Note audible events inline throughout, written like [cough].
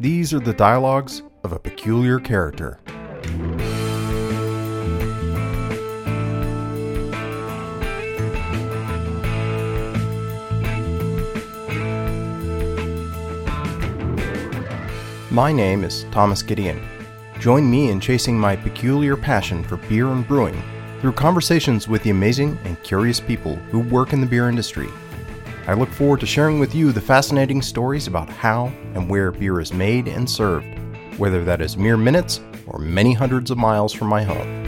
These are the dialogues of a peculiar character. My name is Thomas Gideon. Join me in chasing my peculiar passion for beer and brewing through conversations with the amazing and curious people who work in the beer industry. I look forward to sharing with you the fascinating stories about how and where beer is made and served, whether that is mere minutes or many hundreds of miles from my home.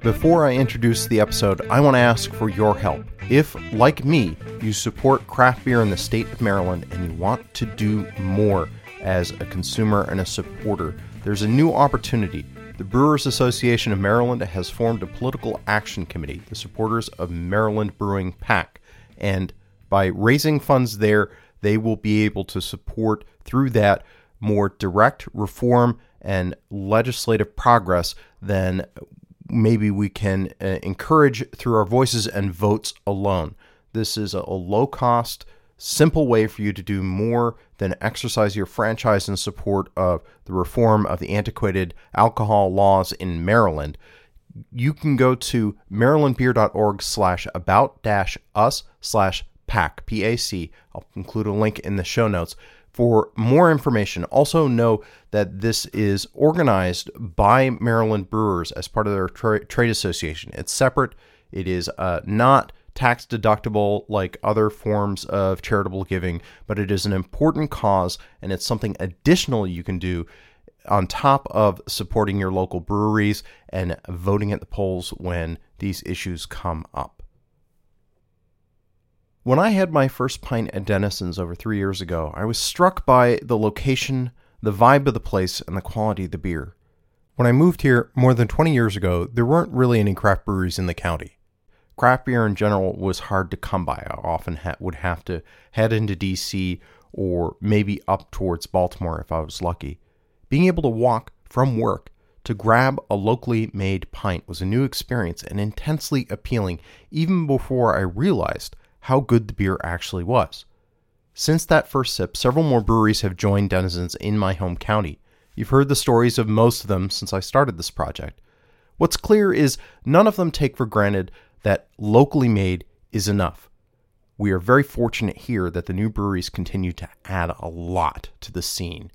Before I introduce the episode, I want to ask for your help. If, like me, you support craft beer in the state of Maryland and you want to do more as a consumer and a supporter, there's a new opportunity. The Brewers Association of Maryland has formed a political action committee, the supporters of Maryland Brewing PAC. And by raising funds there, they will be able to support through that more direct reform and legislative progress than maybe we can uh, encourage through our voices and votes alone. This is a, a low cost, simple way for you to do more than exercise your franchise in support of the reform of the antiquated alcohol laws in Maryland. You can go to marylandbeer.org slash about dash us slash PAC, P-A-C. I'll include a link in the show notes for more information, also know that this is organized by Maryland Brewers as part of their tra- trade association. It's separate, it is uh, not tax deductible like other forms of charitable giving, but it is an important cause and it's something additional you can do on top of supporting your local breweries and voting at the polls when these issues come up. When I had my first pint at Denizens over three years ago, I was struck by the location, the vibe of the place, and the quality of the beer. When I moved here more than 20 years ago, there weren't really any craft breweries in the county. Craft beer in general was hard to come by. I often ha- would have to head into DC or maybe up towards Baltimore if I was lucky. Being able to walk from work to grab a locally made pint was a new experience and intensely appealing even before I realized how good the beer actually was. Since that first sip, several more breweries have joined Denizens in my home county. You've heard the stories of most of them since I started this project. What's clear is none of them take for granted that locally made is enough. We are very fortunate here that the new breweries continue to add a lot to the scene.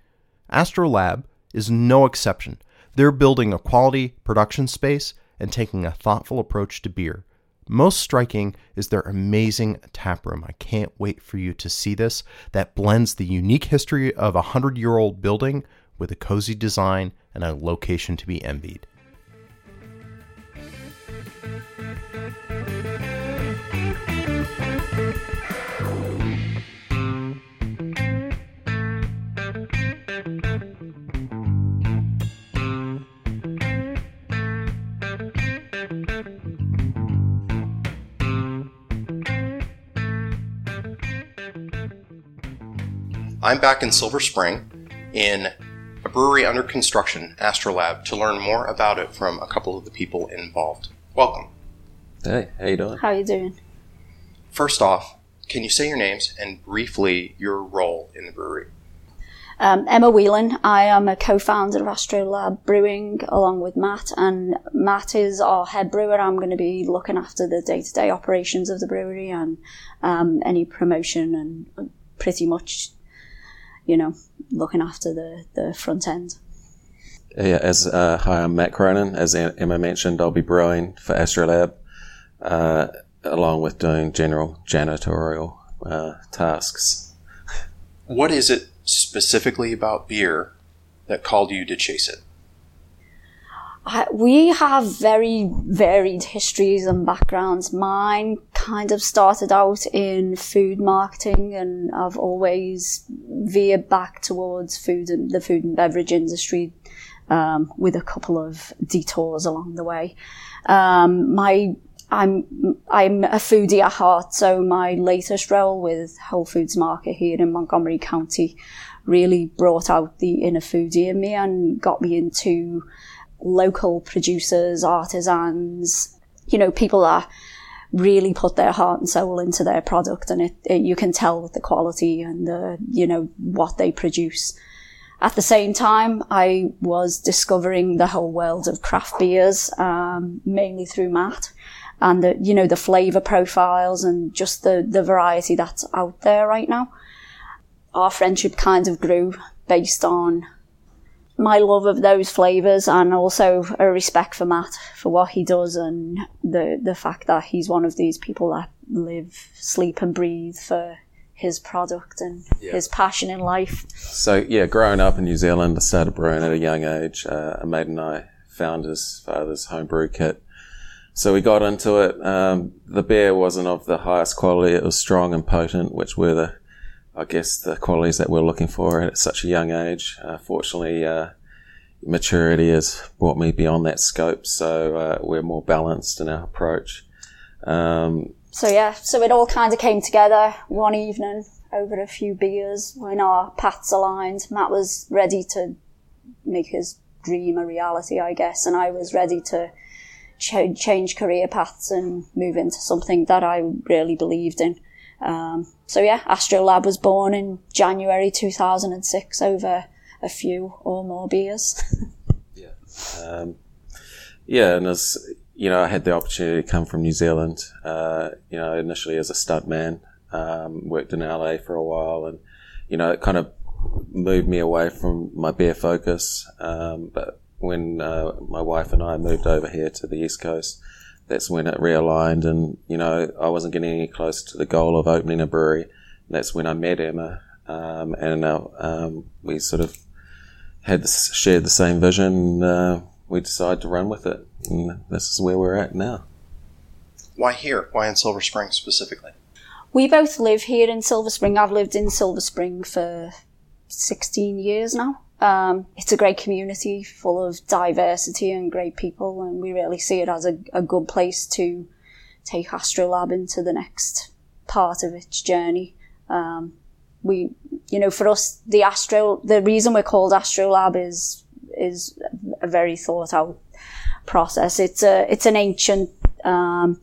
Astrolab is no exception. They're building a quality production space and taking a thoughtful approach to beer. Most striking is their amazing tap room. I can't wait for you to see this. That blends the unique history of a hundred year old building with a cozy design and a location to be envied. I'm back in Silver Spring in a brewery under construction, Astrolab, to learn more about it from a couple of the people involved. Welcome. Hey, how you doing? How you doing? First off, can you say your names and briefly your role in the brewery? Um, Emma Whelan. I am a co-founder of Astrolab Brewing along with Matt, and Matt is our head brewer. I'm going to be looking after the day-to-day operations of the brewery and um, any promotion and pretty much you know, looking after the, the front end. Yeah, as uh, hi, I'm Matt Cronin. As Emma mentioned, I'll be brewing for Astrolab, uh, along with doing general janitorial uh, tasks. What is it specifically about beer that called you to chase it? We have very varied histories and backgrounds. Mine kind of started out in food marketing, and I've always veered back towards food and the food and beverage industry, um, with a couple of detours along the way. Um, my I'm I'm a foodie at heart, so my latest role with Whole Foods Market here in Montgomery County really brought out the inner foodie in me and got me into local producers, artisans, you know, people that really put their heart and soul into their product, and it, it you can tell with the quality and the you know what they produce. At the same time, I was discovering the whole world of craft beers, um, mainly through Matt and the, you know, the flavor profiles and just the, the variety that's out there right now. Our friendship kind of grew based on my love of those flavors and also a respect for Matt for what he does and the the fact that he's one of these people that live, sleep and breathe for his product and yeah. his passion in life. So yeah, growing up in New Zealand, I started brewing at a young age. Uh, a mate and I found his father's homebrew kit so we got into it. Um, the beer wasn't of the highest quality. It was strong and potent, which were the, I guess, the qualities that we're looking for at such a young age. Uh, fortunately, uh, maturity has brought me beyond that scope, so uh, we're more balanced in our approach. Um, so yeah, so it all kind of came together one evening over a few beers when our paths aligned. Matt was ready to make his dream a reality, I guess, and I was ready to ch- change career paths and move into something that I really believed in. Um, so yeah, Astrolab was born in January 2006 over a few or more beers. [laughs] yeah. Um, yeah, and as you know, I had the opportunity to come from New Zealand. Uh, you know, initially as a stuntman, um, worked in LA for a while, and you know, it kind of moved me away from my beer focus. Um, but when uh, my wife and I moved over here to the East Coast, that's when it realigned, and you know I wasn't getting any closer to the goal of opening a brewery. That's when I met Emma, um, and uh, um, we sort of had this, shared the same vision. Uh, we decided to run with it, and this is where we're at now. Why here? Why in Silver Spring specifically? We both live here in Silver Spring. I've lived in Silver Spring for 16 years now. Um, it's a great community full of diversity and great people, and we really see it as a, a good place to take Astrolab into the next part of its journey. Um, we, you know, for us, the Astro, the reason we're called Astrolab is is a very thought out process. It's a it's an ancient, um,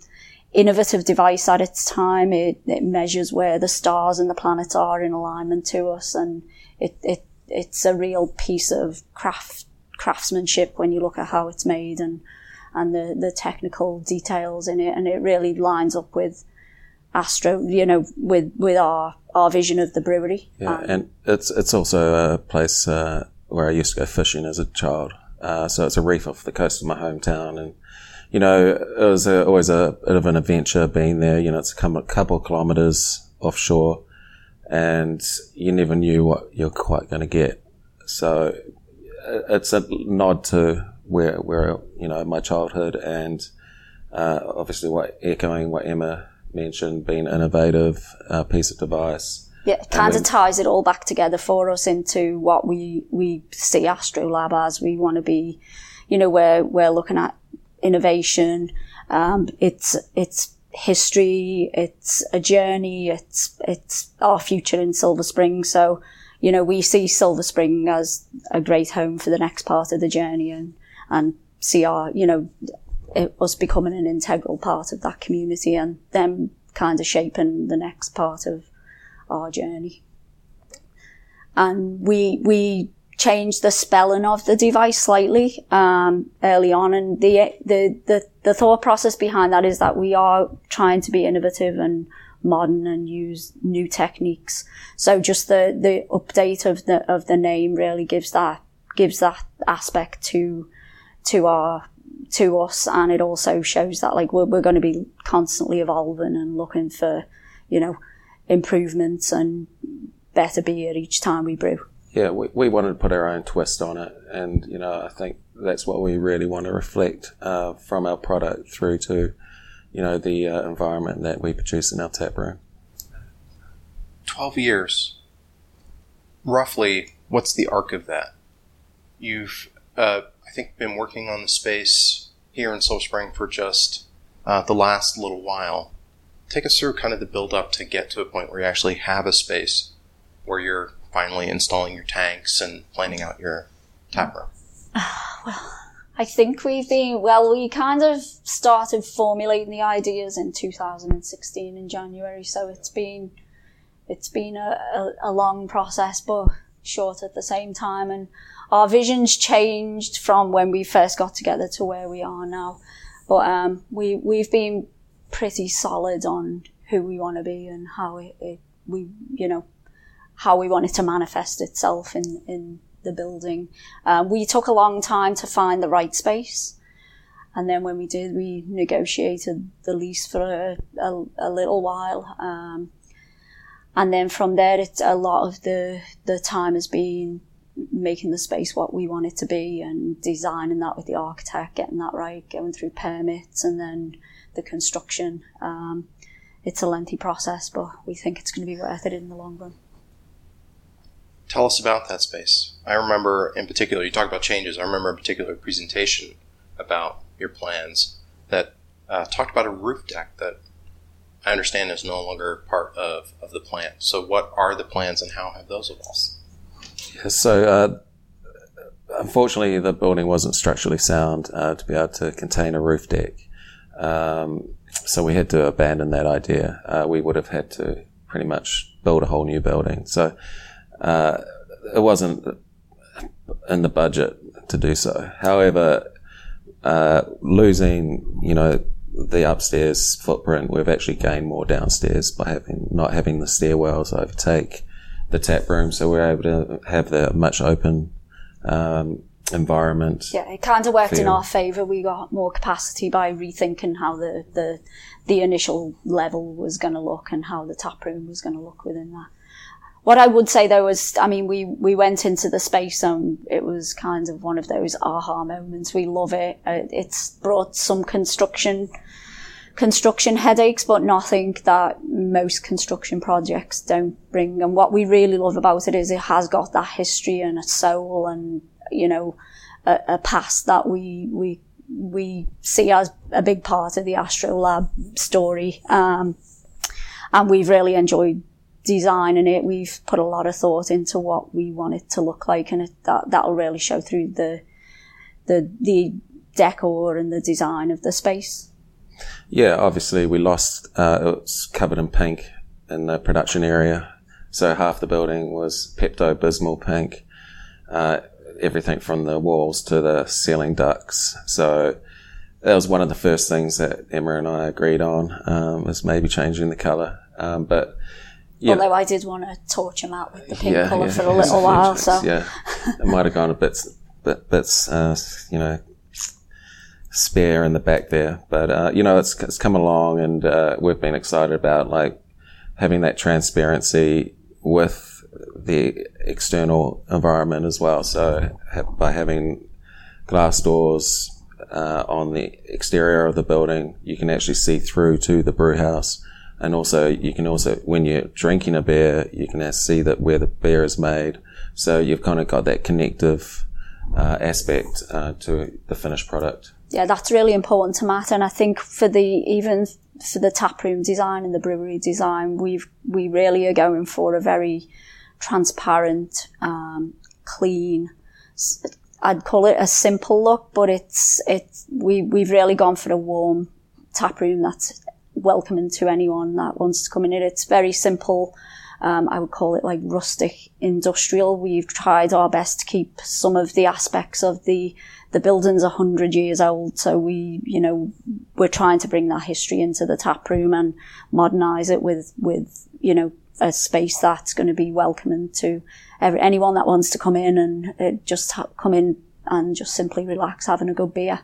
innovative device at its time. It, it measures where the stars and the planets are in alignment to us, and it it it's a real piece of craft craftsmanship when you look at how it's made and and the the technical details in it, and it really lines up with Astro, you know, with with our our vision of the brewery. Yeah, um, and it's it's also a place uh, where I used to go fishing as a child. Uh, so it's a reef off the coast of my hometown, and you know, it was a, always a bit of an adventure being there. You know, it's a couple of kilometers offshore, and you never knew what you're quite going to get. So uh, it's a nod to where, where, you know, my childhood and, uh, obviously what echoing what Emma mentioned, being innovative, uh, piece of device. Yeah, it kind of ties it all back together for us into what we, we see Astrolab as. We want to be, you know, we're, we're looking at innovation. Um, it's, it's history, it's a journey, it's, it's our future in Silver Spring. So, you know, we see Silver Spring as a great home for the next part of the journey and, and see our, you know, it, us becoming an integral part of that community and them kind of shaping the next part of our journey. And we, we changed the spelling of the device slightly um, early on, and the, the the the thought process behind that is that we are trying to be innovative and modern and use new techniques. So just the the update of the of the name really gives that gives that aspect to to our to us, and it also shows that like we're we're going to be constantly evolving and looking for you know improvements and better beer each time we brew yeah, we, we wanted to put our own twist on it, and you know, I think that's what we really want to reflect uh, from our product through to, you know, the uh, environment that we produce in our tap room. Twelve years, roughly. What's the arc of that? You've, uh, I think, been working on the space here in Silver Spring for just uh, the last little while. Take us through kind of the build up to get to a point where you actually have a space where you're finally installing your tanks and planning out your tap room? [sighs] Well, I think we've been, well, we kind of started formulating the ideas in 2016 in January, so it's been, it's been a, a, a long process, but short at the same time. And our vision's changed from when we first got together to where we are now. But, um, we, we've been pretty solid on who we want to be and how it, it, we, you know, how we want it to manifest itself in, in the building. Um, we took a long time to find the right space. And then when we did, we negotiated the lease for a, a, a little while. Um, and then from there, it's a lot of the, the time has been making the space what we want it to be and designing that with the architect, getting that right, going through permits and then the construction. Um, it's a lengthy process, but we think it's going to be worth it in the long run. Tell us about that space. I remember, in particular, you talked about changes. I remember a particular presentation about your plans that uh, talked about a roof deck that I understand is no longer part of, of the plan. So, what are the plans and how have those evolved? Yeah, so, uh, unfortunately, the building wasn't structurally sound uh, to be able to contain a roof deck. Um, so, we had to abandon that idea. Uh, we would have had to pretty much build a whole new building. So, uh, it wasn't in the budget to do so. However, uh, losing, you know, the upstairs footprint, we've actually gained more downstairs by having not having the stairwells overtake the tap room, so we're able to have the much open um, environment. Yeah, it kind of worked feel. in our favour. We got more capacity by rethinking how the the, the initial level was going to look and how the tap room was going to look within that. What I would say though was, I mean, we, we went into the space and it was kind of one of those aha moments. We love it. Uh, it's brought some construction, construction headaches, but nothing that most construction projects don't bring. And what we really love about it is it has got that history and a soul and, you know, a, a past that we, we, we see as a big part of the Astrolab story. Um, and we've really enjoyed designing it, we've put a lot of thought into what we want it to look like, and it, that that'll really show through the the the decor and the design of the space. Yeah, obviously we lost. Uh, it was covered in pink in the production area, so half the building was Pepto Bismol pink. Uh, everything from the walls to the ceiling ducts. So that was one of the first things that Emma and I agreed on um, was maybe changing the color. Um, but yeah. Although I did want to torch him out with the pink yeah, colour for a little [laughs] while, so yeah, it might have gone a bit, bit bits, uh, you know, spare in the back there. But uh, you know, it's it's come along, and uh, we've been excited about like having that transparency with the external environment as well. So by having glass doors uh, on the exterior of the building, you can actually see through to the brew house and also you can also when you're drinking a beer you can see that where the beer is made. So you've kind of got that connective uh, aspect uh, to the finished product. Yeah that's really important to matt and i think for the even for the taproom design and the brewery design we've we really are going for a very transparent um, clean I'd call it a simple look, but it's it's we we've really gone for a warm tap room that's welcoming to anyone that wants to come in. It's very simple. Um, I would call it like rustic industrial. We've tried our best to keep some of the aspects of the the building's a hundred years old, so we, you know, we're trying to bring that history into the tap room and modernise it with with you know a space that's going to be welcoming to every, anyone that wants to come in and uh, just ha- come in and just simply relax, having a good beer.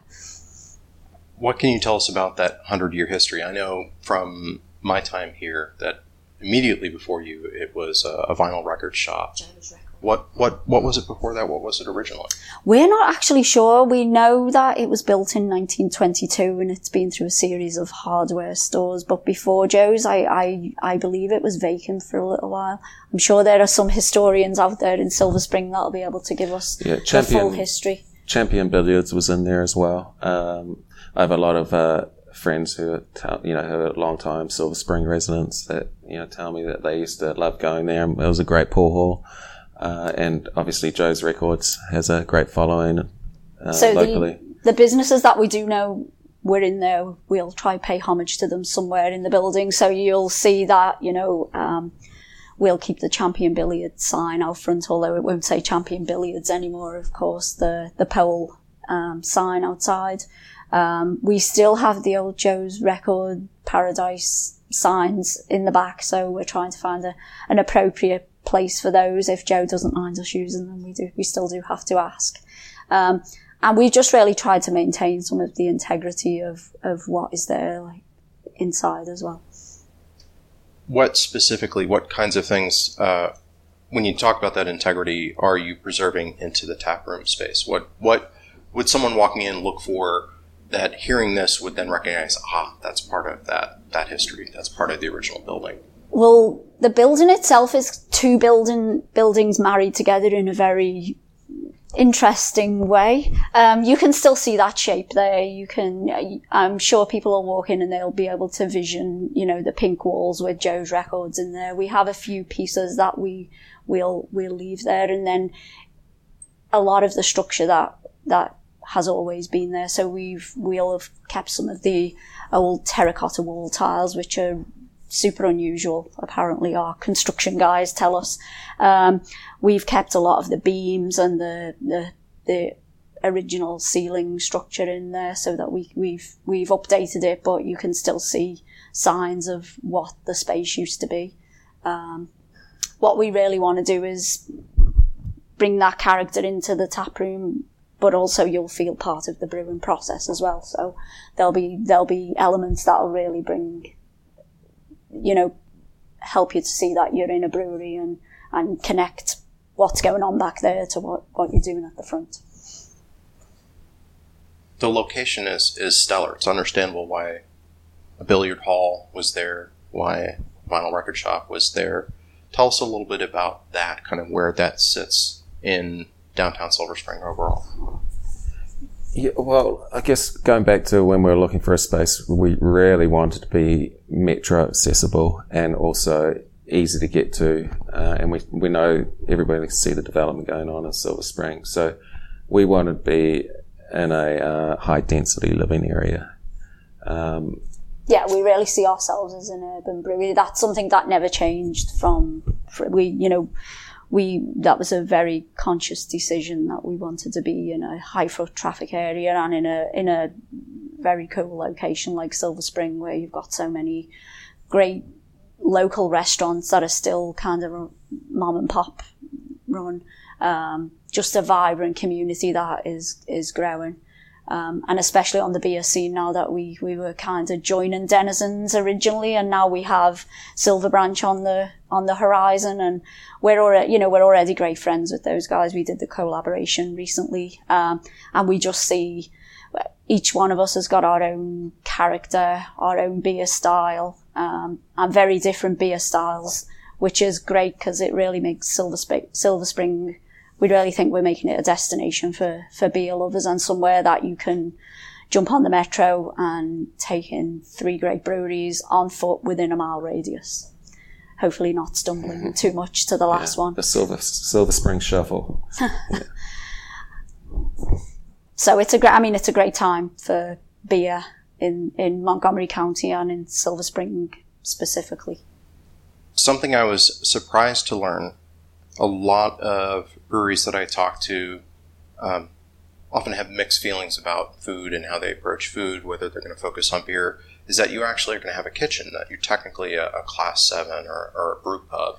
What can you tell us about that hundred year history? I know from my time here that immediately before you, it was a, a vinyl record shop. What what what was it before that? What was it originally? We're not actually sure. We know that it was built in 1922 and it's been through a series of hardware stores. But before Joe's, I I, I believe it was vacant for a little while. I'm sure there are some historians out there in Silver Spring that'll be able to give us yeah, champion, the full history. Champion Billiards was in there as well. Um, I have a lot of uh, friends who are, you know, who are long time Silver Spring residents that, you know, tell me that they used to love going there. It was a great pool hall. Uh, and obviously Joe's Records has a great following uh, so locally. The, the businesses that we do know we're in there, we'll try pay homage to them somewhere in the building. So you'll see that, you know, um, we'll keep the champion billiards sign out front, although it won't say champion billiards anymore, of course, the, the pole, um, sign outside. Um, we still have the old Joe's record paradise signs in the back, so we're trying to find a, an appropriate place for those. If Joe doesn't mind us using them, we do, we still do have to ask. Um, and we've just really tried to maintain some of the integrity of, of what is there like inside as well. What specifically, what kinds of things, uh, when you talk about that integrity, are you preserving into the tap room space? What what would someone walking in look for that hearing this would then recognize, ah, that's part of that that history, that's part of the original building? Well, the building itself is two building buildings married together in a very interesting way. Um, you can still see that shape there. You can, I'm sure people will walk in and they'll be able to vision, you know, the pink walls with Joe's records in there. We have a few pieces that we will we'll leave there, and then a lot of the structure that that has always been there. So we've we'll have kept some of the old terracotta wall tiles, which are super unusual. Apparently, our construction guys tell us. Um, we've kept a lot of the beams and the, the, the original ceiling structure in there so that we, we've, we've updated it, but you can still see signs of what the space used to be. Um, what we really want to do is bring that character into the tap room, but also you'll feel part of the brewing process as well. So there'll be, there'll be elements that'll really bring, you know, help you to see that you're in a brewery and, and connect what's going on back there to what, what you're doing at the front. The location is, is stellar. It's understandable why a billiard hall was there, why vinyl record shop was there. Tell us a little bit about that, kind of where that sits in downtown Silver Spring overall. Yeah, well, I guess going back to when we were looking for a space, we really wanted to be metro accessible and also easy to get to, uh, and we we know everybody can see the development going on in Silver Spring. So we wanted to be in a uh, high density living area. Um, yeah, we really see ourselves as an urban brewery. That's something that never changed from we, you know, we that was a very conscious decision that we wanted to be in a high foot traffic area and in a in a very cool location like Silver Spring where you've got so many great local restaurants that are still kind of mom and pop run. Um, just a vibrant community that is is growing. Um, and especially on the beer scene now that we, we were kind of joining denizens originally and now we have Silver Branch on the on the horizon and we're already you know we're already great friends with those guys we did the collaboration recently um, and we just see each one of us has got our own character our own beer style um, and very different beer styles, which is great because it really makes Silver, Sp- Silver Spring. We really think we're making it a destination for for beer lovers and somewhere that you can jump on the metro and take in three great breweries on foot within a mile radius. Hopefully, not stumbling mm-hmm. too much to the last yeah, one. The Silver Silver Spring Shuffle. [laughs] yeah. So it's a great. I mean, it's a great time for beer in, in Montgomery County and in Silver Spring specifically. Something I was surprised to learn a lot of breweries that I talk to um, often have mixed feelings about food and how they approach food, whether they're going to focus on beer, is that you actually are going to have a kitchen, that you're technically a, a class seven or, or a brew pub.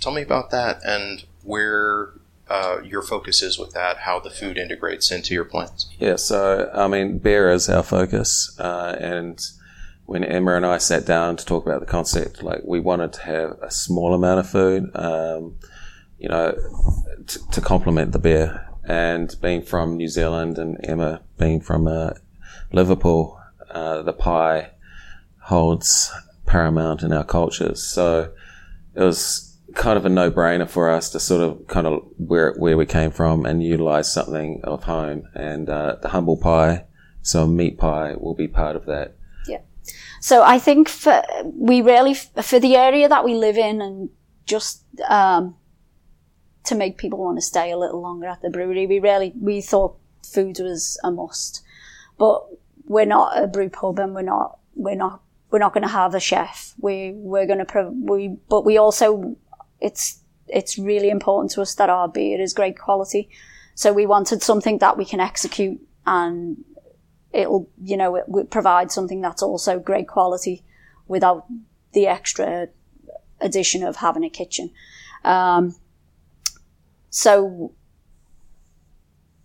Tell me about that and where uh, your focus is with that, how the food integrates into your plans. Yeah, so I mean, beer is our focus, uh, and when Emma and I sat down to talk about the concept, like we wanted to have a small amount of food, um, you know, t- to complement the beer. And being from New Zealand and Emma being from uh, Liverpool, uh, the pie holds paramount in our cultures. So it was kind of a no-brainer for us to sort of kind of where where we came from and utilize something of home. And uh, the humble pie, so meat pie, will be part of that. Yeah. So I think for we really for the area that we live in, and just um, to make people want to stay a little longer at the brewery, we really we thought food was a must. but we're not a brew pub and we're not we're not we're not going to have a chef. We we're going to pro- we but we also it's it's really important to us that our beer is great quality. So we wanted something that we can execute and it'll you know it, provide something that's also great quality without the extra addition of having a kitchen. Um, so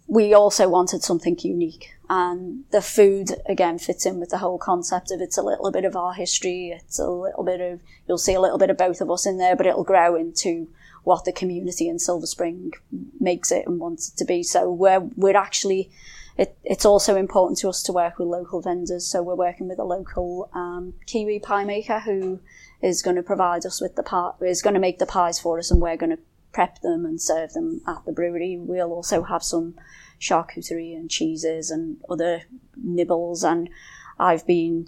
we also wanted something unique. And the food again fits in with the whole concept of it's a little bit of our history. It's a little bit of, you'll see a little bit of both of us in there, but it'll grow into what the community in Silver Spring makes it and wants it to be. So we're, we're actually, it, it's also important to us to work with local vendors. So we're working with a local um, Kiwi pie maker who is going to provide us with the pie, is going to make the pies for us and we're going to prep them and serve them at the brewery. We'll also have some charcuterie and cheeses and other nibbles. And I've been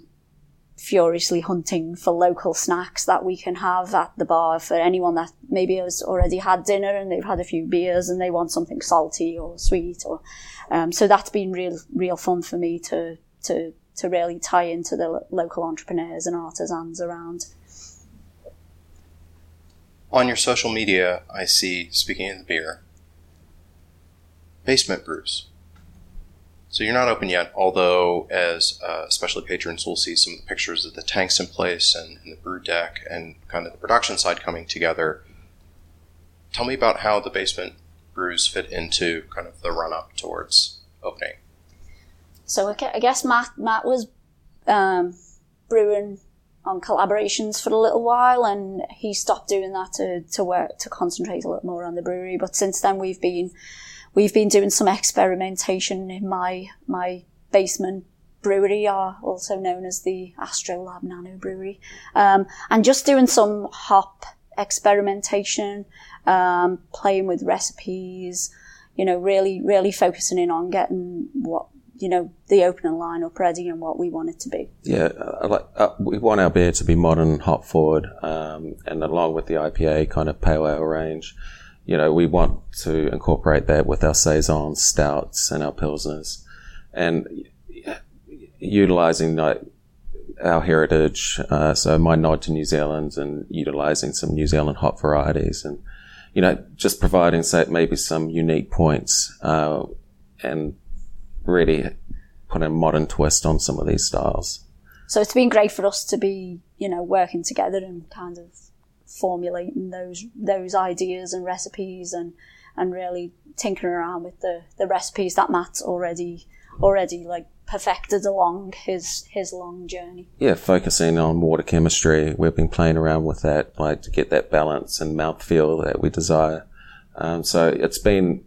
furiously hunting for local snacks that we can have at the bar for anyone that maybe has already had dinner and they've had a few beers and they want something salty or sweet or um, so that's been real real fun for me to to to really tie into the local entrepreneurs and artisans around On your social media, I see, speaking of the beer, basement brews. So you're not open yet, although as uh, especially patrons will see some of the pictures of the tanks in place and, and the brew deck and kind of the production side coming together. Tell me about how the basement brews fit into kind of the run up towards opening. So I guess Matt Matt was um, brewing on collaborations for a little while, and he stopped doing that to to work to concentrate a little more on the brewery. But since then, we've been we've been doing some experimentation in my my basement brewery, or also known as the Astrolab Nano Brewery, um, and just doing some hop experimentation, um, playing with recipes. You know, really, really focusing in on getting what you know the opening lineup ready and what we want it to be. Yeah, like, uh, we want our beer to be modern, hop forward, um, and along with the IPA kind of pale ale range, you know, we want to incorporate that with our saisons, stouts, and our pilsners, and utilizing like our heritage. Uh, so my nod to New Zealand and utilizing some New Zealand hop varieties, and you know, just providing say maybe some unique points uh, and really put a modern twist on some of these styles. So it's been great for us to be, you know, working together and kind of formulating those those ideas and recipes and and really tinkering around with the, the recipes that Matt's already already like perfected along his his long journey. Yeah, focusing on water chemistry. We've been playing around with that, like to get that balance and mouthfeel that we desire. Um, so it's been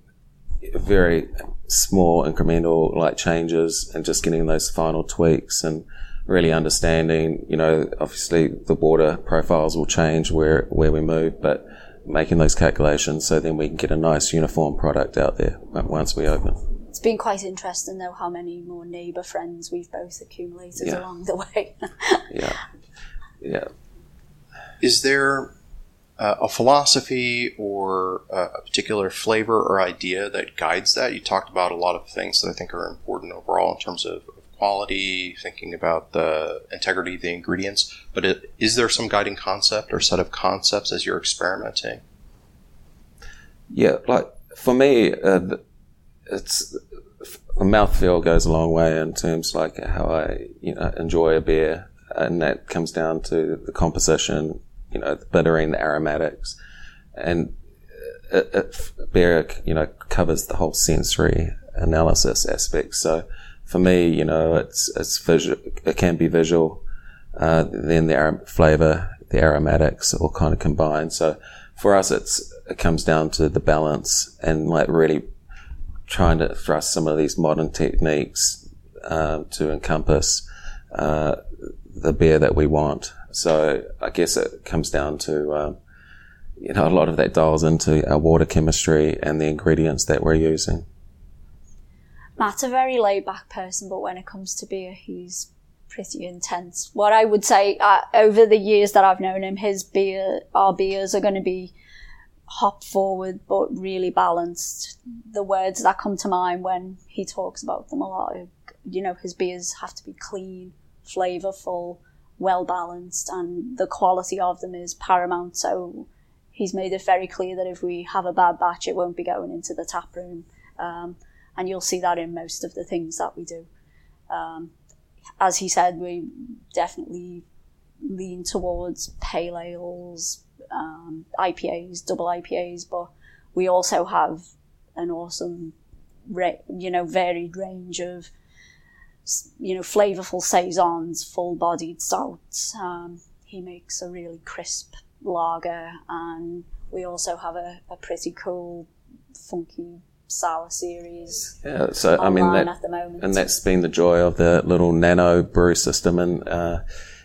very small incremental like changes and just getting those final tweaks and really understanding, you know, obviously the water profiles will change where, where we move, but making those calculations so then we can get a nice uniform product out there once we open. It's been quite interesting though how many more neighbour friends we've both accumulated Yeah. along the way. [laughs] Yeah. Yeah. Is there uh, a philosophy or uh, a particular flavor or idea that guides that? You talked about a lot of things that I think are important overall in terms of, quality, thinking about the integrity of the ingredients. But it, is there some guiding concept or set of concepts as you're experimenting? Yeah, like for me, uh, it's a mouthfeel goes a long way in terms like how I you know enjoy a beer, and that comes down to the composition, you know, the bittering, the aromatics, and it, it, beer you know covers the whole sensory analysis aspect. So for me, you know, it's it's visual. It can be visual. Uh, then the arom- flavor, the aromatics, all kind of combine. So for us, it's it comes down to the balance and like really trying to thrust some of these modern techniques um, to encompass uh, the beer that we want. So I guess it comes down to um, you know a lot of that dials into our water chemistry and the ingredients that we're using. Matt's a very laid back person, but when it comes to beer, he's pretty intense. What I would say uh, over the years that I've known him, his beer, our beers are going to be hop forward but really balanced. The words that come to mind when he talks about them a lot, you know, his beers have to be clean, flavourful, well balanced, and the quality of them is paramount. So he's made it very clear that if we have a bad batch, it won't be going into the tap room. Um, and you'll see that in most of the things that we do. Um, as he said, we definitely lean towards pale ales, um, IPAs, double IPAs, but we also have an awesome, you know, varied range of, you know, flavorful saisons, full-bodied stouts. Um, he makes a really crisp lager, and we also have a, a pretty cool, funky sour series. Yeah, so I mean that, and that's been the joy of the little nano brew system and. Uh,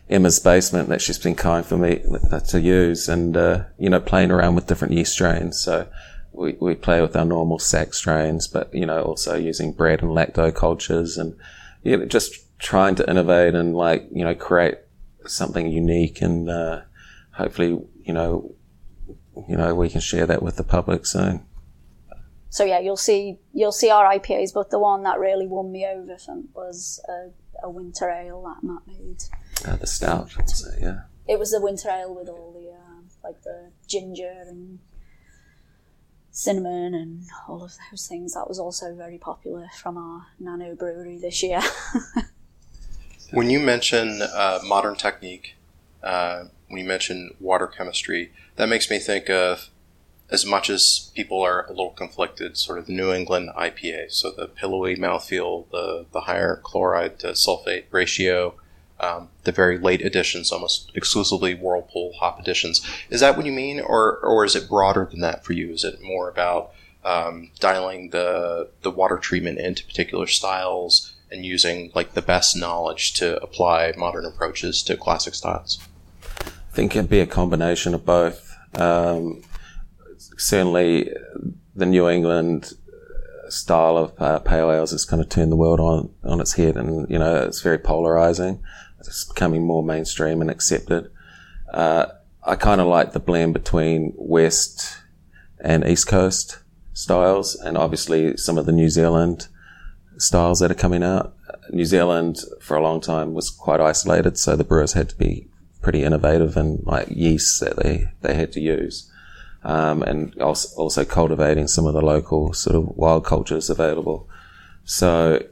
Emma's basement that she's been kind for me to use and, uh, you know, playing around with different yeast strains. So we, we play with our normal sac strains, but, you know, also using Brett and lacto cultures and, you know, just trying to innovate and like, you know, create something unique and, uh, hopefully, you know, you know, we can share that with the public soon. So yeah, you'll see you'll see our IPAs, but the one that really won me over was a, a winter ale that Matt made. Uh, the stout, so, yeah. It was a winter ale with all the um, like the ginger and cinnamon and all of those things. That was also very popular from our nano brewery this year. [laughs] when you mention uh, modern technique, uh, when you mention water chemistry, that makes me think of as much as people are a little conflicted, sort of the New England IPA, so the pillowy mouthfeel, the, the higher chloride to sulfate ratio, um, the very late editions, almost exclusively Whirlpool hop editions. Is that what you mean, or or is it broader than that for you? Is it more about um, dialing the the water treatment into particular styles and using like the best knowledge to apply modern approaches to classic styles? I think it'd be a combination of both. Um, certainly, the New England style of uh, pale ales has kind of turned the world on on its head, and you know it's very polarizing it's becoming more mainstream and accepted. Uh, I kind of like the blend between West and East Coast styles, and obviously some of the New Zealand styles that are coming out. New Zealand for a long time was quite isolated, so the brewers had to be pretty innovative and like yeasts that they, they had to use. Um, and also, also cultivating some of the local sort of wild cultures available. So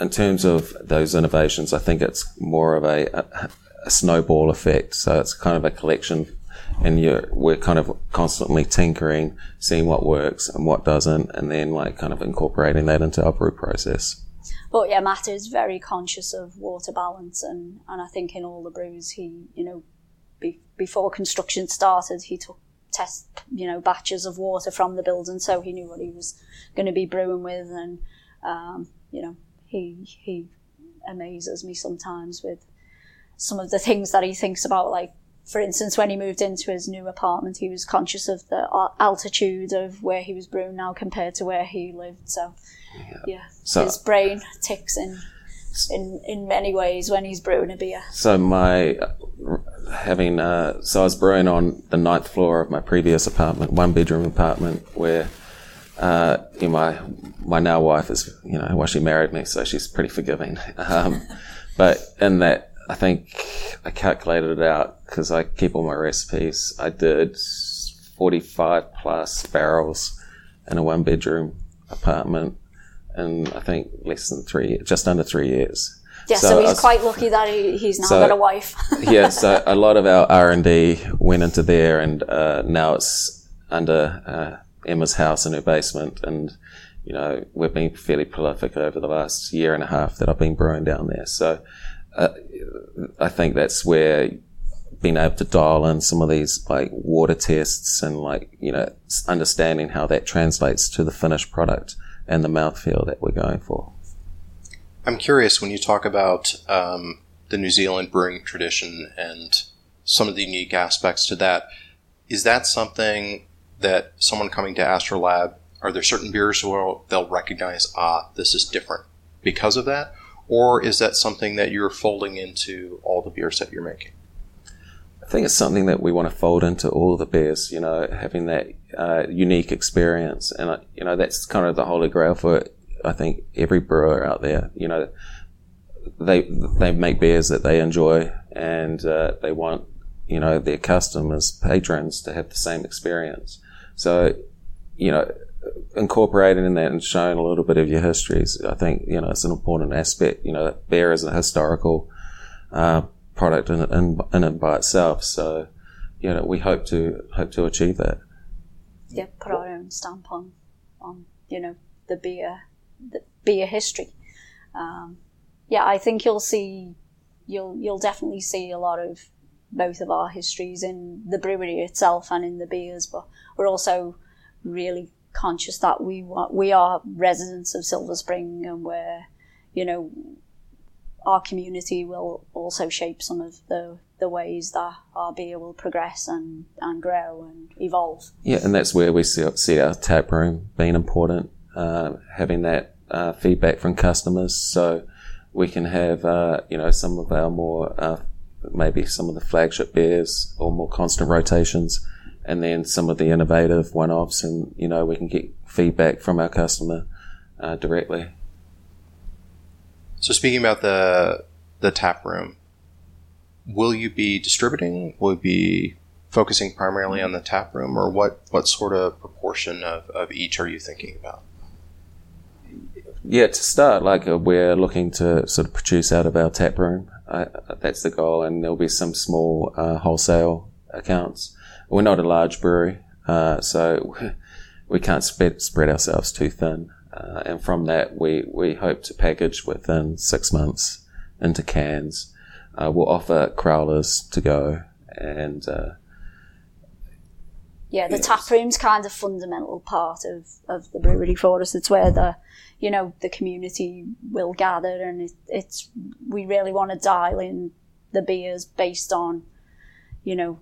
in terms of those innovations, I think it's more of a, a, a, snowball effect. So it's kind of a collection, and you we're kind of constantly tinkering, seeing what works and what doesn't, and then like kind of incorporating that into our brew process. But yeah, Matt is very conscious of water balance, and, and I think in all the brews, he you know, be, before construction started, he took test you know batches of water from the building, so he knew what he was going to be brewing with, and um, you know he he amazes me sometimes with some of the things that he thinks about. Like, for instance, when he moved into his new apartment, he was conscious of the altitude of where he was brewing now compared to where he lived. So, yeah, yeah so, his brain ticks in. In, in many ways when he's brewing a beer. So my having uh, so I was brewing on the ninth floor of my previous apartment, one bedroom apartment, where uh, you know, my my now wife is, you know, well, she married me, so she's pretty forgiving. [laughs] Um, but in that, I think I calculated it out because I keep all my recipes. I did 45 plus barrels in a one bedroom apartment in, I think, less than three, just under three years. Yeah, so, so he's was, quite lucky that he, he's now so, got a wife. [laughs] yeah, so [laughs] a lot of our R and D went into there, and uh, now it's under uh, Emma's house in her basement, and you know we've been fairly prolific over the last year and a half that I've been brewing down there. So uh, I think that's where being able to dial in some of these like water tests and like you know understanding how that translates to the finished product and the mouthfeel that we're going for. I'm curious when you talk about um, the New Zealand brewing tradition and some of the unique aspects to that. Is that something that someone coming to Astrolab, are there certain beers where they'll recognize, ah, this is different because of that? Or is that something that you're folding into all the beers that you're making? I think it's something that we want to fold into all the beers, you know, having that uh, unique experience. And, uh, you know, that's kind of the holy grail for, I think, every brewer out there. You know, they, they make beers that they enjoy and uh, they want, you know, their customers, patrons to have the same experience. So, you know, incorporating in that and showing a little bit of your histories, I think, you know, it's an important aspect. You know, beer is a historical uh, product in, in, in it by itself. So, you know, we hope to hope to achieve that. Yeah, put our own stamp on, on you know, the beer, the beer history. Um, yeah, I think you'll see, you'll you'll definitely see a lot of both of our histories in the brewery itself and in the beers, but we're also really conscious that we want, we are residents of Silver Spring and we're, you know, our community will also shape some of the, the ways that our beer will progress and, and grow and evolve. Yeah, and that's where we see, see our tap room being important, uh, having that uh, feedback from customers so we can have, uh, you know, some of our more, uh, maybe some of the flagship beers or more constant rotations and then some of the innovative one-offs and, you know, we can get feedback from our customer uh, directly. So speaking about the the tap room, will you be distributing? Will you be focusing primarily on the tap room, or what what sort of proportion of, of each are you thinking about? Yeah, to start, like uh, we're looking to sort of produce out of our tap room. Uh, that's the goal, and there'll be some small uh, wholesale accounts. We're not a large brewery, uh, so [laughs] we can't spread, spread ourselves too thin. Uh, and from that, we, we hope to package within six months into cans. Uh, we'll offer crowlers to go and. Yeah, the tap room's kind of fundamental part of, of the brewery for us. It's where the, you know, the community will gather, and it, it's we really want to dial in the beers based on, you know,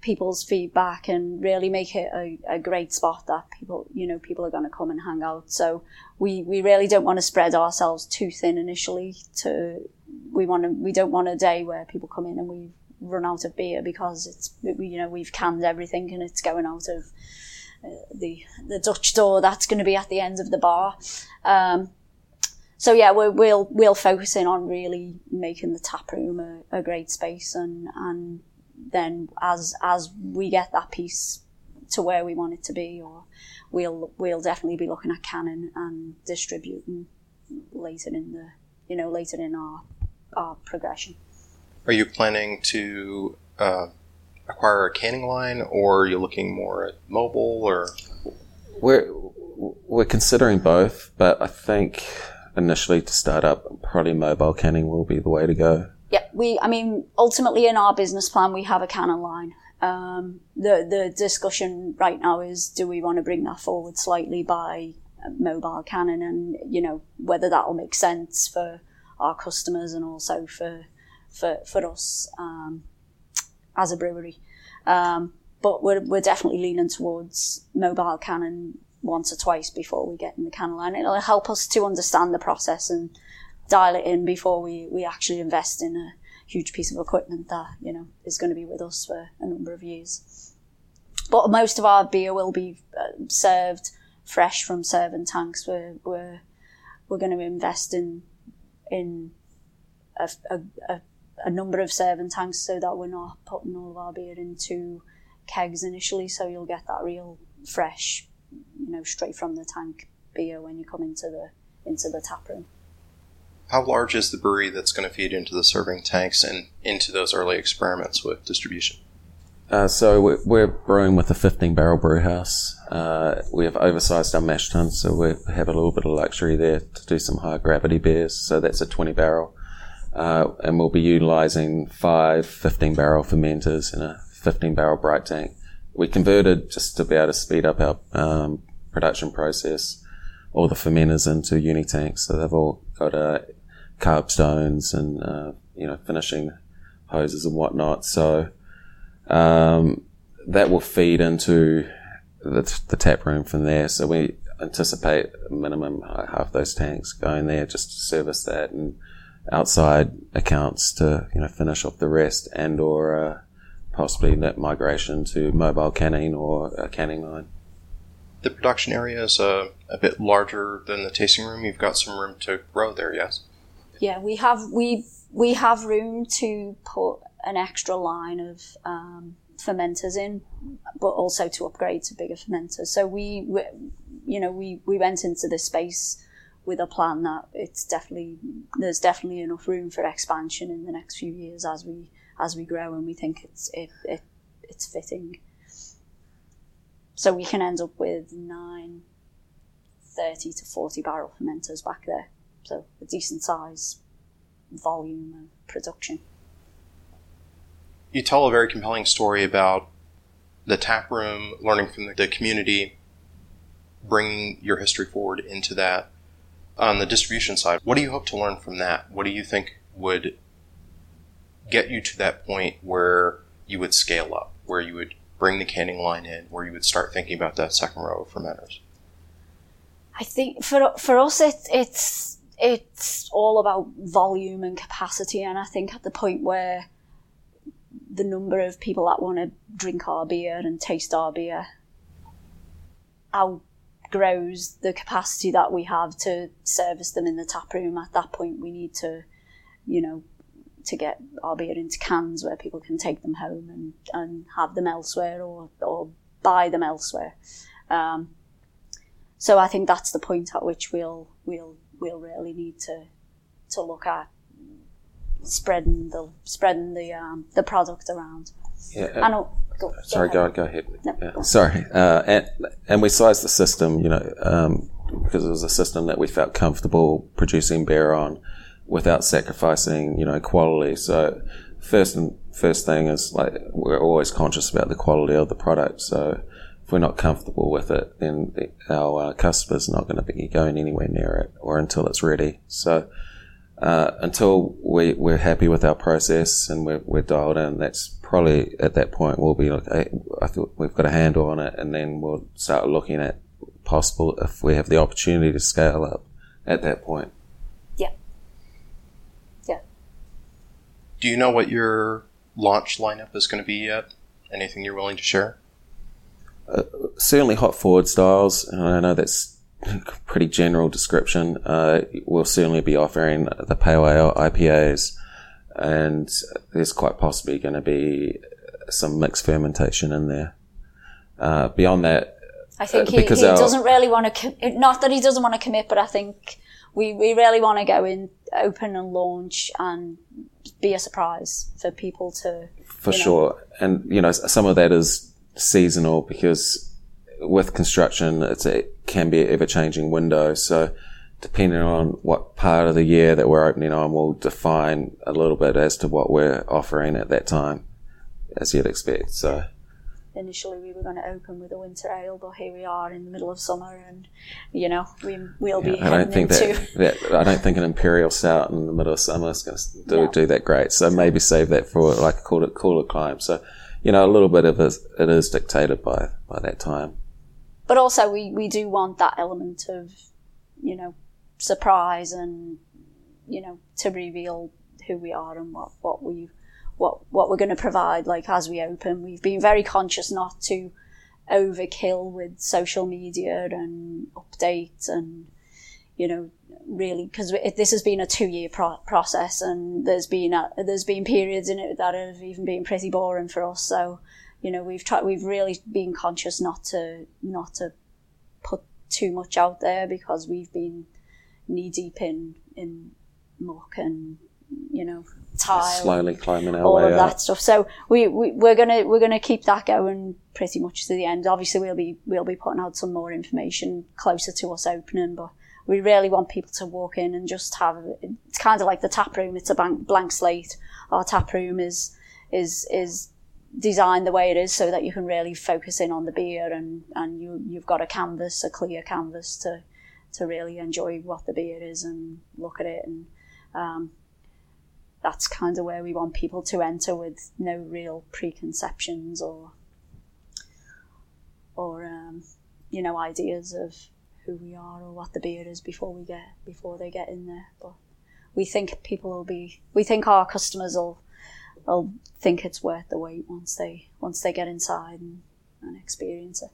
people's feedback and really make it a, a great spot that people, you know, people are going to come and hang out. So we, we really don't want to spread ourselves too thin initially to, we want to, we don't want a day where people come in and we run out of beer because it's, you know, we've canned everything and it's going out of uh, the, the Dutch door that's going to be at the end of the bar. Um, so yeah, we will we'll focus in on really making the tap room a, a great space and and then as as we get that piece to where we want it to be, or we'll we'll definitely be looking at canning and distributing later in the you know later in our our progression. Are you planning to uh, acquire a canning line, or are you looking more at mobile, or? We're we're considering both, but I think initially to start up, probably mobile canning will be the way to go. Yeah, we, I mean, ultimately in our business plan, we have a canning line. Um, the, the discussion right now is do we want to bring that forward slightly by mobile canning, and, you know, whether that will make sense for our customers and also for, for, for us, um, as a brewery. Um, but we're, we're definitely leaning towards mobile cannon once or twice before we get in the cannon line. It'll help us to understand the process and, dial it in before we, we actually invest in a huge piece of equipment that, you know, is going to be with us for a number of years. But most of our beer will be uh, served fresh from serving tanks. We're, we're, we're going to invest in, in a, a, a, a number of serving tanks so that we're not putting all of our beer into kegs initially. So you'll get that real fresh, you know, straight from the tank beer when you come into the, into the tap room how large is the brewery that's going to feed into the serving tanks and into those early experiments with distribution? Uh, so we're, we're, brewing with a 15 barrel brew house. Uh, we have oversized our mash tuns, so we have a little bit of luxury there to do some high gravity beers. So that's a 20 barrel. Uh, and we'll be utilizing five 15 barrel fermenters in a 15 barrel bright tank. We converted just to be able to speed up our um, production process all the fermenters into uni tanks. So they've all got a carb stones and uh, you know finishing hoses and whatnot. So um, that will feed into the, the, tap room from there. So we anticipate minimum half those tanks going there just to service that and outside accounts to you know finish off the rest and or uh, possibly that migration to mobile canning or a canning line. The production area is uh, a bit larger than the tasting room. You've got some room to grow there, yes? Yeah, we have we we have room to put an extra line of um, fermenters in, but also to upgrade to bigger fermenters. So we, we, you know, we we went into this space with a plan that it's definitely there's definitely enough room for expansion in the next few years as we as we grow, and we think it's it, it it's fitting. So we can end up with nine 30 to 40 barrel fermenters back there. So a decent size volume of production. You tell a very compelling story about the tap room, learning from the community, bringing your history forward into that. On the distribution side, what do you hope to learn from that? What do you think would get you to that point where you would scale up, where you would bring the canning line in, where you would start thinking about that second row of fermenters? I think for for us, it, it's it's all about volume and capacity, and I think at the point where the number of people that want to drink our beer and taste our beer outgrows the capacity that we have to service them in the tap room. At that point, we need to, you know, to get our beer into cans where people can take them home and, and have them elsewhere or, or buy them elsewhere. Um, so I think that's the point at which we'll we'll we'll really need to to look at spreading the spreading the um, the product around. Yeah. I know. Go, Sorry, go go, ahead. go ahead. No, Yeah. go. Sorry. Uh, and, and we sized the system, you know, um, because it was a system that we felt comfortable producing beer on without sacrificing, you know, quality. So first and first thing is like we're always conscious about the quality of the product. So if we're not comfortable with it, then the, our uh, customer's not going to be going anywhere near it or until it's ready. So uh, until we, we're happy with our process and we're, we're dialed in, that's probably at that point we'll be like, hey, I thought we've got a handle on it, and then we'll start looking at possible if we have the opportunity to scale up at that point. Yeah. Yeah. Do you know what your launch lineup is going to be yet? Anything you're willing to share? Certainly, hop forward styles. and I know that's a pretty general description. Uh, we'll certainly be offering the pale ale IPAs, and there's quite possibly going to be some mixed fermentation in there. Uh, beyond that, I think Uh, he, because he our- doesn't really want to. Com- not that he doesn't want to commit, but I think we we really want to go in, open and launch, and be a surprise for people to. for you know. sure. And you know, some of that is seasonal because with construction, it's a, it can be an ever changing window. So depending on what part of the year that we're opening on, will define a little bit as to what we're offering at that time, as you'd expect. So Initially, we were going to open with a winter ale, but here we are in the middle of summer, and you know we we'll be I don't think into. that, [laughs] that I don't think an imperial stout in the middle of summer is going to do, No. do that great. So maybe save that for like a cooler, cooler clime. So you know, a little bit of it, it is dictated by by that time. but also we, we do want that element of you know surprise and you know to reveal who we are and what what we what what we're going to provide like as we open. We've been very conscious not to overkill with social media and updates and you know really because this has been a two year pro- process and there's been a, there's been periods in it that have even been pretty boring for us. So you know we've tried we've really been conscious not to not to put too much out there because we've been knee deep in in muck and you know tile Slowly climbing our all way of up. that stuff. So we, we we're gonna we're gonna keep that going pretty much to the end. Obviously, we'll be we'll be putting out some more information closer to us opening, but we really want people to walk in and just have. It's kind of like the tap room. It's a blank, blank slate. Our tap room is is is designed the way it is so that you can really focus in on the beer and and you you've got a canvas, a clear canvas to to really enjoy what the beer is and look at it and. Um, that's kind of where we want people to enter with no real preconceptions or or um, you know ideas of who we are or what the beer is before we get before they get in there but we think people will be we think our customers will they'll think it's worth the wait once they once they get inside and, and experience it.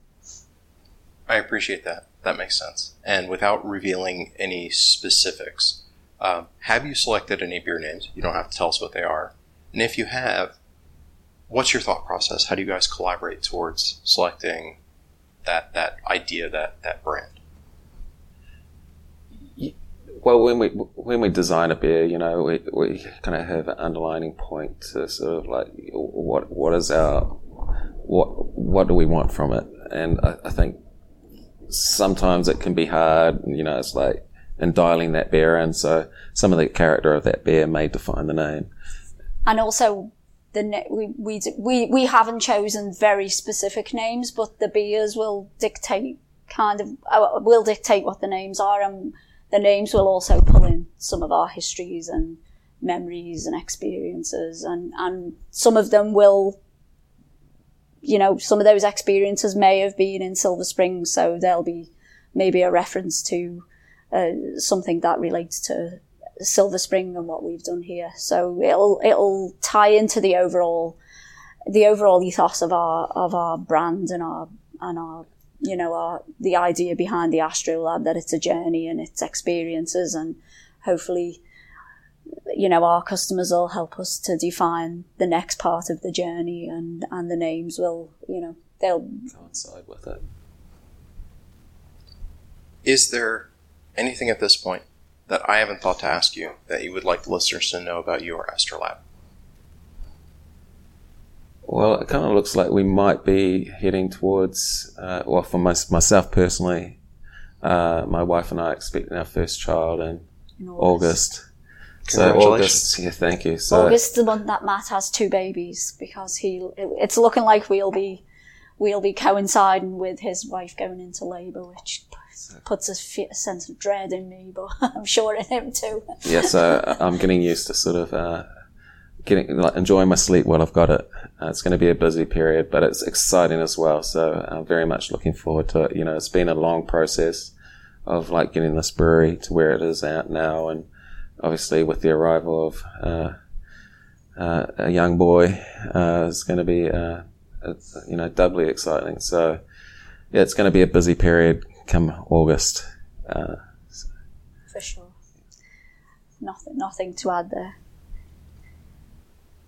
I appreciate that. That makes sense. And without revealing any specifics, um, have you selected any beer names? You don't have to tell us what they are. And if you have, what's your thought process? How do you guys collaborate towards selecting that that idea, that that brand? Well, when we when we design a beer, you know, we, we kind of have an underlining point to sort of like what what is our what what do we want from it, and I, I think sometimes it can be hard. You know, it's like and dialing that bear in. So some of the character of that bear may define the name. And also, the ne- we, we we we haven't chosen very specific names, but the beers will dictate kind of uh, will dictate what the names are, and the names will also pull in some of our histories and memories and experiences, and and some of them will. You know, some of those experiences may have been in Silver Springs, so there'll be maybe a reference to uh, something that relates to Silver Spring and what we've done here. So it'll it'll tie into the overall the overall ethos of our of our brand and our and our you know our the idea behind the Astrolab that it's a journey and it's experiences and hopefully you know our customers will help us to define the next part of the journey and and the names will you know they'll coincide with it. Is there anything at this point that I haven't thought to ask you that you would like the listeners to know about your Astrolab? Well, it kind of looks like we might be heading towards, uh, well, for my, myself personally, uh, my wife and I are expecting our first child in, in August. August. So August, yeah, thank you. So August is the month that Matt has two babies because he, it's looking like we'll be, we'll be coinciding with his wife going into labour, which puts a, f- a sense of dread in me, but [laughs] I'm sure in him too. yeah, so I'm getting used to sort of uh, getting like enjoying my sleep while I've got it. Uh, it's going to be a busy period, but it's exciting as well. So I'm very much looking forward to it. You know, it's been a long process of like getting this brewery to where it is at now, and obviously with the arrival of uh, uh, a young boy, uh, it's going to be uh, you know doubly exciting. So yeah, it's going to be a busy period come August. Uh, For sure. Nothing, nothing to add there.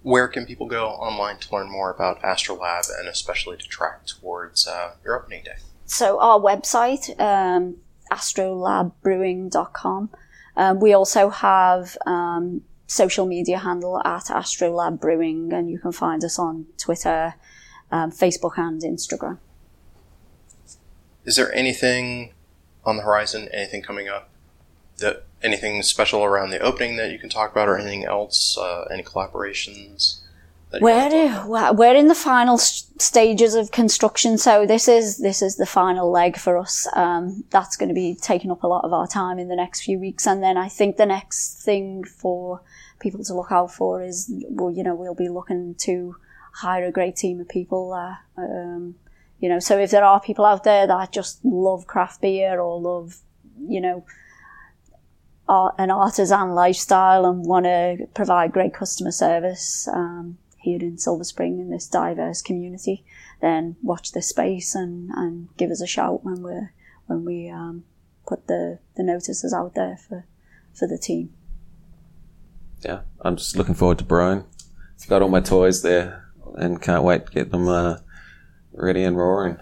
Where can people go online to learn more about Astrolab and especially to track towards uh, your opening day? So our website, um, astrolabbrewing.com. Um, we also have um, social media handle at Astrolab Brewing, and you can find us on Twitter, um, Facebook, and Instagram. Is there anything on the horizon? Anything coming up? That anything special around the opening that you can talk about, or anything else? Uh, any collaborations? We're we're in the final stages of construction, so this is this is the final leg for us. Um, that's going to be taking up a lot of our time in the next few weeks, and then I think the next thing for people to look out for is, well, you know, we'll be looking to hire a great team of people. Uh, um, you know, so if there are people out there that just love craft beer or love, you know, art, an artisan lifestyle and want to provide great customer service um, here in Silver Spring in this diverse community, then watch this space and, and give us a shout when we when we um, put the, the notices out there for for the team. Yeah, I'm just looking forward to brewing. I've got all my toys there and can't wait to get them. Uh, ready and roaring.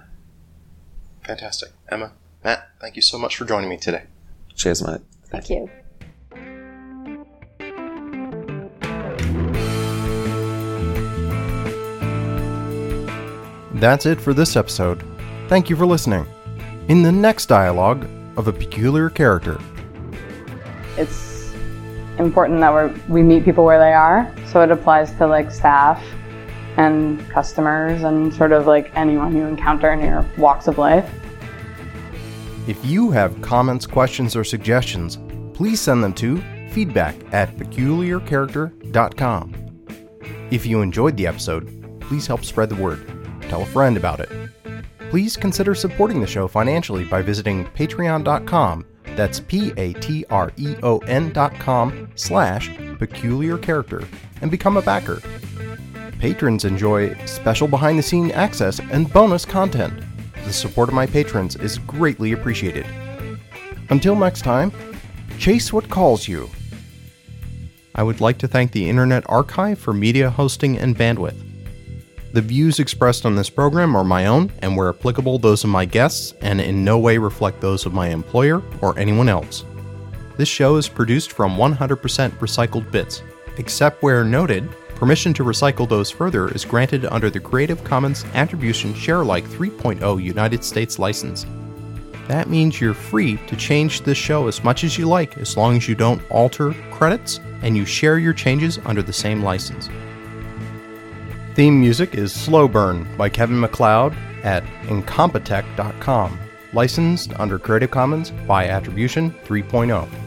Fantastic. Emma, Matt, thank you so much for joining me today. Cheers, mate. Thank you. That's it for this episode. Thank you for listening. In the next dialogue of a peculiar character, it's important that we we meet people where they are. So it applies to like staff and customers and sort of like anyone you encounter in your walks of life. If you have comments, questions, or suggestions, please send them to feedback at peculiarcharacter.com. If you enjoyed the episode, please help spread the word. Tell a friend about it. Please consider supporting the show financially by visiting patreon.com. That's P-A-T-R-E-O-N dot com slash peculiar character and become a backer. patrons enjoy special behind the scene access and bonus content. The support of my patrons is greatly appreciated. Until next time, chase what calls you. I would like to thank the Internet Archive for media hosting and bandwidth. The views expressed on this program are my own and, where applicable, those of my guests, and in no way reflect those of my employer or anyone else. This show is produced from 100% recycled bits, except where noted, permission to recycle those further is granted under the Creative Commons Attribution Sharealike 3.0 United States license. That means you're free to change this show as much as you like as long as you don't alter credits and you share your changes under the same license. Theme music is Slow Burn by Kevin MacLeod at incompetech.com, licensed under Creative Commons by Attribution 3.0.